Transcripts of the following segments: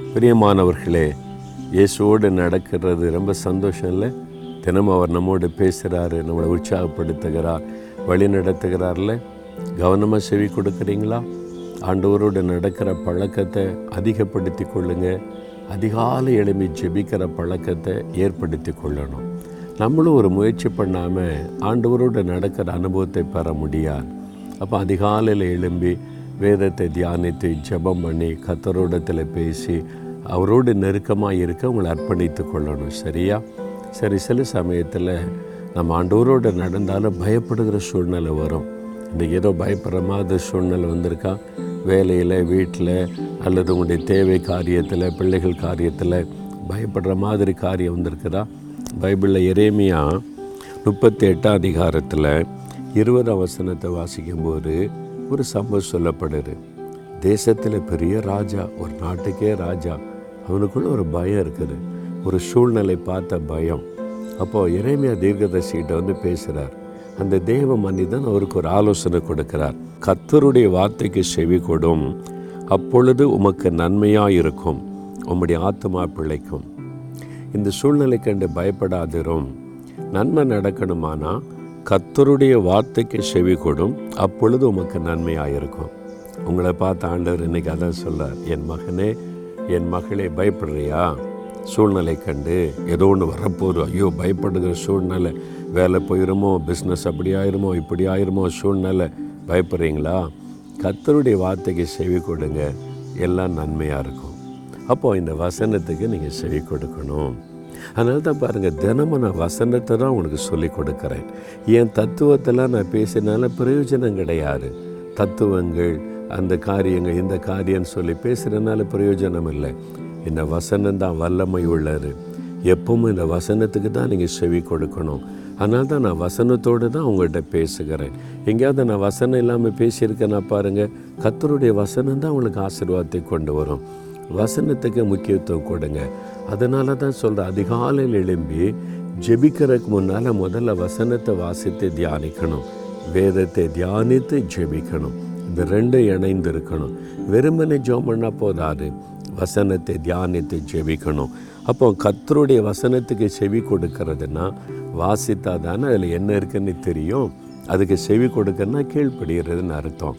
பிரியமானவர்களே இயேசுவோடு நடக்கிறது ரொம்ப சந்தோஷம் இல்லை? தினமும் அவர் நம்மோடு பேசுகிறாரு நம்மளை உற்சாகப்படுத்துகிறார் வழி நடத்துகிறார்ல கவனமாக செவி கொடுக்குறீங்களா? ஆண்டவரோடு நடக்கிற பழக்கத்தை அதிகப்படுத்தி கொள்ளுங்க. அதிகாலை எழுப்பி ஜெபிக்கிற பழக்கத்தை ஏற்படுத்தி கொள்ளணும். நம்மளும் ஒரு முயற்சி பண்ணாமல் ஆண்டவரோடு நடக்கிற அனுபவத்தை பெற முடியாது. அப்போ அதிகாலையில் எழும்பி வேதத்தை தியானித்து ஜெபம் பண்ணி கத்தரோடத்தில் பேசி அவரோடு நெருக்கமாக இருக்க உங்களை அர்ப்பணித்து கொள்ளணும். சரியா? சரி சில சமயத்தில் நம்ம ஆண்டோரோடு நடந்தாலும் பயப்படுகிற சூழ்நிலை வரும். இன்றைக்கி ஏதோ பயப்படுற மாதிரி சூழ்நிலை வந்திருக்கா? வேலையில் வீட்டில் அல்லது உங்களுடைய தேவை காரியத்தில் பிள்ளைகள் காரியத்தில் பயப்படுற மாதிரி காரியம் வந்திருக்குதா? பைபிளில் எரேமியா முப்பத்தி எட்டாம் அதிகாரத்தில் இருபது அவசனத்தை வாசிக்கும்போது ஒரு சம்பவம் சொல்லப்படுது. தேசத்தில் பெரிய ராஜா ஒரு நாட்டுக்கே ராஜா. அவனுக்குள்ள ஒரு பயம் இருக்குது. ஒரு சூழ்நிலை பார்த்த பயம். அப்போது இறைமையா தீர்க்கதர்சிகிட்ட வந்து பேசுகிறார் அந்த தேவ மனிதன் அவருக்கு ஒரு ஆலோசனை கொடுக்கிறார். கத்தருடைய வார்த்தைக்கு செவி கொடும். அப்பொழுது உமக்கு நன்மையாக இருக்கும் உம்முடைய ஆத்மா பிழைக்கும். இந்த சூழ்நிலை கண்டு பயப்படாதிரும். நன்மை நடக்கணுமானா? கத்தருடைய வார்த்தைக்கு செவி கொடும் அப்பொழுது உமக்கு நன்மையாக இருக்கும் உங்களை பார்த்த ஆண்டவர் இன்னைக்கு அதான் சொல்றார் என் மகனே என் மகளே பயப்படுறியா? சூழ்நிலை கண்டு ஏதோ ஒன்று வரப்போகுது. ஐயோ பயப்படுகிற சூழ்நிலை. வேலை போயிருமோ பிஸ்னஸ் அப்படி ஆயிருமோ இப்படி ஆயிருமோ சூழ்நிலை. பயப்படுறீங்களா? கத்தருடைய வார்த்தைக்கு செவி கொடுங்க. எல்லாம் நன்மையாக இருக்கும். அப்போது இந்த வசனத்துக்கு நீங்கள் செவி கொடுக்கணும். அதனால தான் பாருங்கள் தினமும் நான் வசனத்தை தான் உனக்கு சொல்லி கொடுக்குறேன். என் தத்துவத்தெல்லாம் நான் பேசினால பிரயோஜனம் கிடையாது. தத்துவங்கள் அந்த காரியங்கள் இந்த காரியம்னு சொல்லி பேசுகிறதுனால பிரயோஜனம் இல்லை. இந்த வசனம் தான் வல்லமை உள்ளது. எப்பவும் இந்த வசனத்துக்கு தான் நீங்கள் செவி கொடுக்கணும். அதனால தான் நான் வசனத்தோடு தான் உங்கள்கிட்ட பேசுகிறேன். எங்கேயாவது நான் வசனம் இல்லாமல் பேசியிருக்கேன்னா பாருங்கள் கத்தருடைய வசனம் தான் உங்களுக்கு ஆசீர்வாதத்தை கொண்டு வரும். வசனத்துக்கு முக்கியத்துவம் கொடுங்க. அதனால தான் சொல்கிறேன் அதிகாலையில் எழும்பி ஜெபிக்கிறதுக்கு முன்னால் முதல்ல வசனத்தை வாசித்து தியானிக்கணும். வேதத்தை தியானித்து ஜெபிக்கணும். இந்த ரெண்டும் இணைந்து இருக்கணும் வெறுமனை ஜெபம் பண்ணால் போதாது. வசனத்தை தியானித்து ஜெபிக்கணும். அப்போ கத்தருடைய வசனத்துக்கு செவி கொடுக்கறதுன்னா வாசித்தா தானே அதில் என்ன இருக்குன்னு தெரியும். அதுக்கு செவி கொடுக்கறதுனா கீழ்ப்படுகிறதுன்னு அர்த்தம்.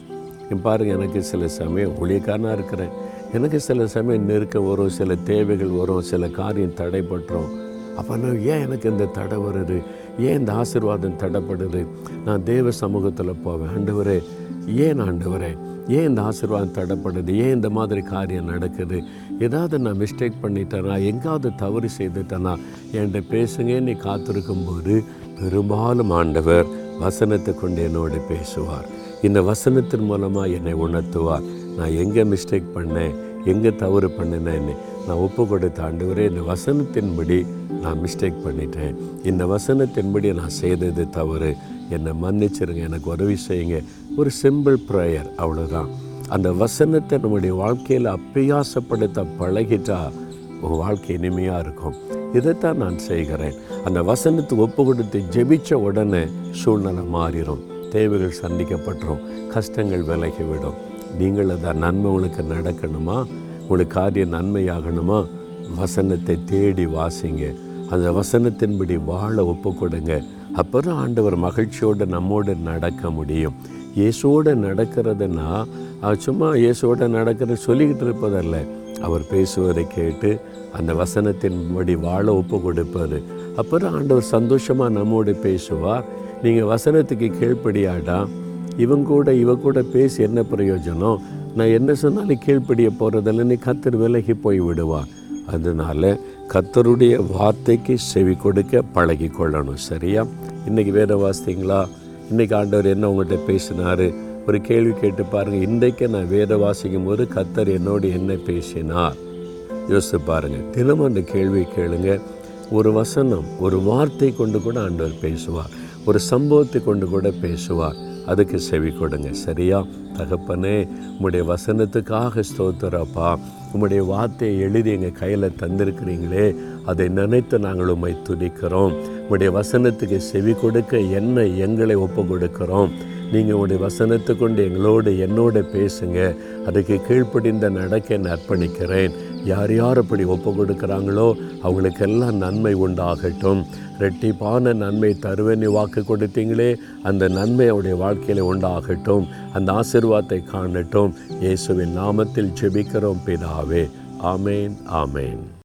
பாருங்கள் எனக்கு சில சமயம் ஊழியக்காரனாக இருக்கிறேன். எனக்கு சில சமயம் நெருக்க வரும் சில தேவைகள் வரும் சில காரியம் தடைபட்டுரும். அப்போ நான் ஏன் எனக்கு இந்த தடை வருது? ஏன் இந்த ஆசிர்வாதம் தடைப்படுது? நான் தேவ சமூகத்தில் போவேன். ஆண்டவரே ஏன் ஆண்டவரே? ஏன் இந்த ஆசீர்வாதம் தடைப்படுது? ஏன் இந்த மாதிரி காரியம் நடக்குது? ஏதாவது நான் மிஸ்டேக் பண்ணிட்டேனா? எங்காவது தவறு செய்துட்டேனா? என்கிட்ட பேசுங்க நீ காத்திருக்கும்போது பெரும்பாலும் ஆண்டவர் வசனத்தை கொண்டு என்னோடு பேசுவார். இந்த வசனத்தின் மூலமாக என்னை உணர்த்துவார். நான் எங்கே மிஸ்டேக் பண்ணேன்? எங்கே தவறு பண்ணினேன்னு நான் ஒப்பு கொடுத்த ஆண்டவரே இந்த வசனத்தின்படி நான் மிஸ்டேக் பண்ணிட்டேன். இந்த வசனத்தின்படி நான் செய்தது தவறு. என்னை மன்னிச்சிருங்க எனக்கு உதவி செய்யுங்க. ஒரு சிம்பிள் ப்ரேயர் அவ்வளோதான் அந்த வசனத்தை நம்முடைய வாழ்க்கையில் அப்பியாசப்படுத்த பழகிட்டா உங்கள் வாழ்க்கை இனிமையாக இருக்கும். இதைத்தான் நான் செய்கிறேன். அந்த வசனத்துக்கு ஒப்பு கொடுத்து ஜெபித்த உடனே சூழ்நிலை மாறிடும் தேவைகள் சந்திக்கப்பட்டுரும் கஷ்டங்கள் விலகிவிடும். நீங்கள் அதை நன்மை உங்களுக்கு நடக்கணுமா? உங்களுக்கு காரியம் நன்மையாகணுமா? வசனத்தை தேடி வாசிங்க. அந்த வசனத்தின்படி வாழ ஒப்பு கொடுங்க அப்புறம் ஆண்டவர் மகிழ்ச்சியோடு நம்மோடு நடக்க முடியும். இயேசுவோடு நடக்கிறதுனா சும்மா இயேசுவோடு நடக்கிறது சொல்லிக்கிட்டு இருப்பதல்ல. அவர் பேசுவதை கேட்டு அந்த வசனத்தின்படி வாழ ஒப்பு கொடுப்பார் அப்புறம் ஆண்டவர் சந்தோஷமாக நம்மோடு பேசுவார். நீங்கள் வசனத்துக்கு கீழ்ப்படியாடா இவங்க கூட இவ கூட பேசி என்ன பிரயோஜனம்? நான் என்ன சொன்னாலும் கீழ்ப்படிய போகிறதில்ல நீ கத்தர் விலகி போய் விடுவான் அதனால கத்தருடைய வார்த்தைக்கு செவி கொடுக்க பழகி கொள்ளணும் சரியா? இன்றைக்கி வேத வாசித்தீங்களா இன்றைக்கி ஆண்டவர் என்ன உங்கள்கிட்ட பேசினார்? ஒரு கேள்வி கேட்டு பாருங்கள் இன்றைக்கு நான் வேத வாசிக்கும் போது கத்தர் என்னோடு என்ன பேசினார்? யோசித்து பாருங்கள் தினமும் அந்த கேள்வி கேளுங்க. ஒரு வசனம் ஒரு வார்த்தை கொண்டு கூட ஆண்டவர் பேசுவார். ஒரு சம்பவத்தை கொண்டு கூட பேசுவார். அதுக்கு செவி கொடுங்க. சரியா? தகப்பனே உம்முடைய வசனத்துக்காக ஸ்தோத்திரப்பா உம்முடைய வார்த்தையை எழுதி எங்கள் கையில் தந்திருக்கிறீங்களே அதை நினைத்து நாங்கள் உண்மை துடிக்கிறோம் உம்முடைய வசனத்துக்கு செவி கொடுக்க என்ன எங்களை ஒப்பு கொடுக்கிறோம். நீங்கள் உங்களுடைய வசனத்தை கொண்டு எங்களோடு என்னோட பேசுங்க. அதுக்கு கீழ்ப்படிந்த நடக்க நான் அர்ப்பணிக்கிறேன். யார் யார் அப்படி ஒப்பு கொடுக்குறாங்களோ அவங்களுக்கெல்லாம் நன்மை உண்டாகட்டும். ரெட்டிப்பான நன்மை தருவேன்னு வாக்கு கொடுத்தீங்களே அந்த நன்மை அவருடைய வாழ்க்கையில் உண்டாகட்டும். அந்த ஆசிர்வாதத்தை காணட்டும். இயேசுவின் நாமத்தில் ஜெபிக்கிறோம் பிதாவே. ஆமேன் ஆமேன்.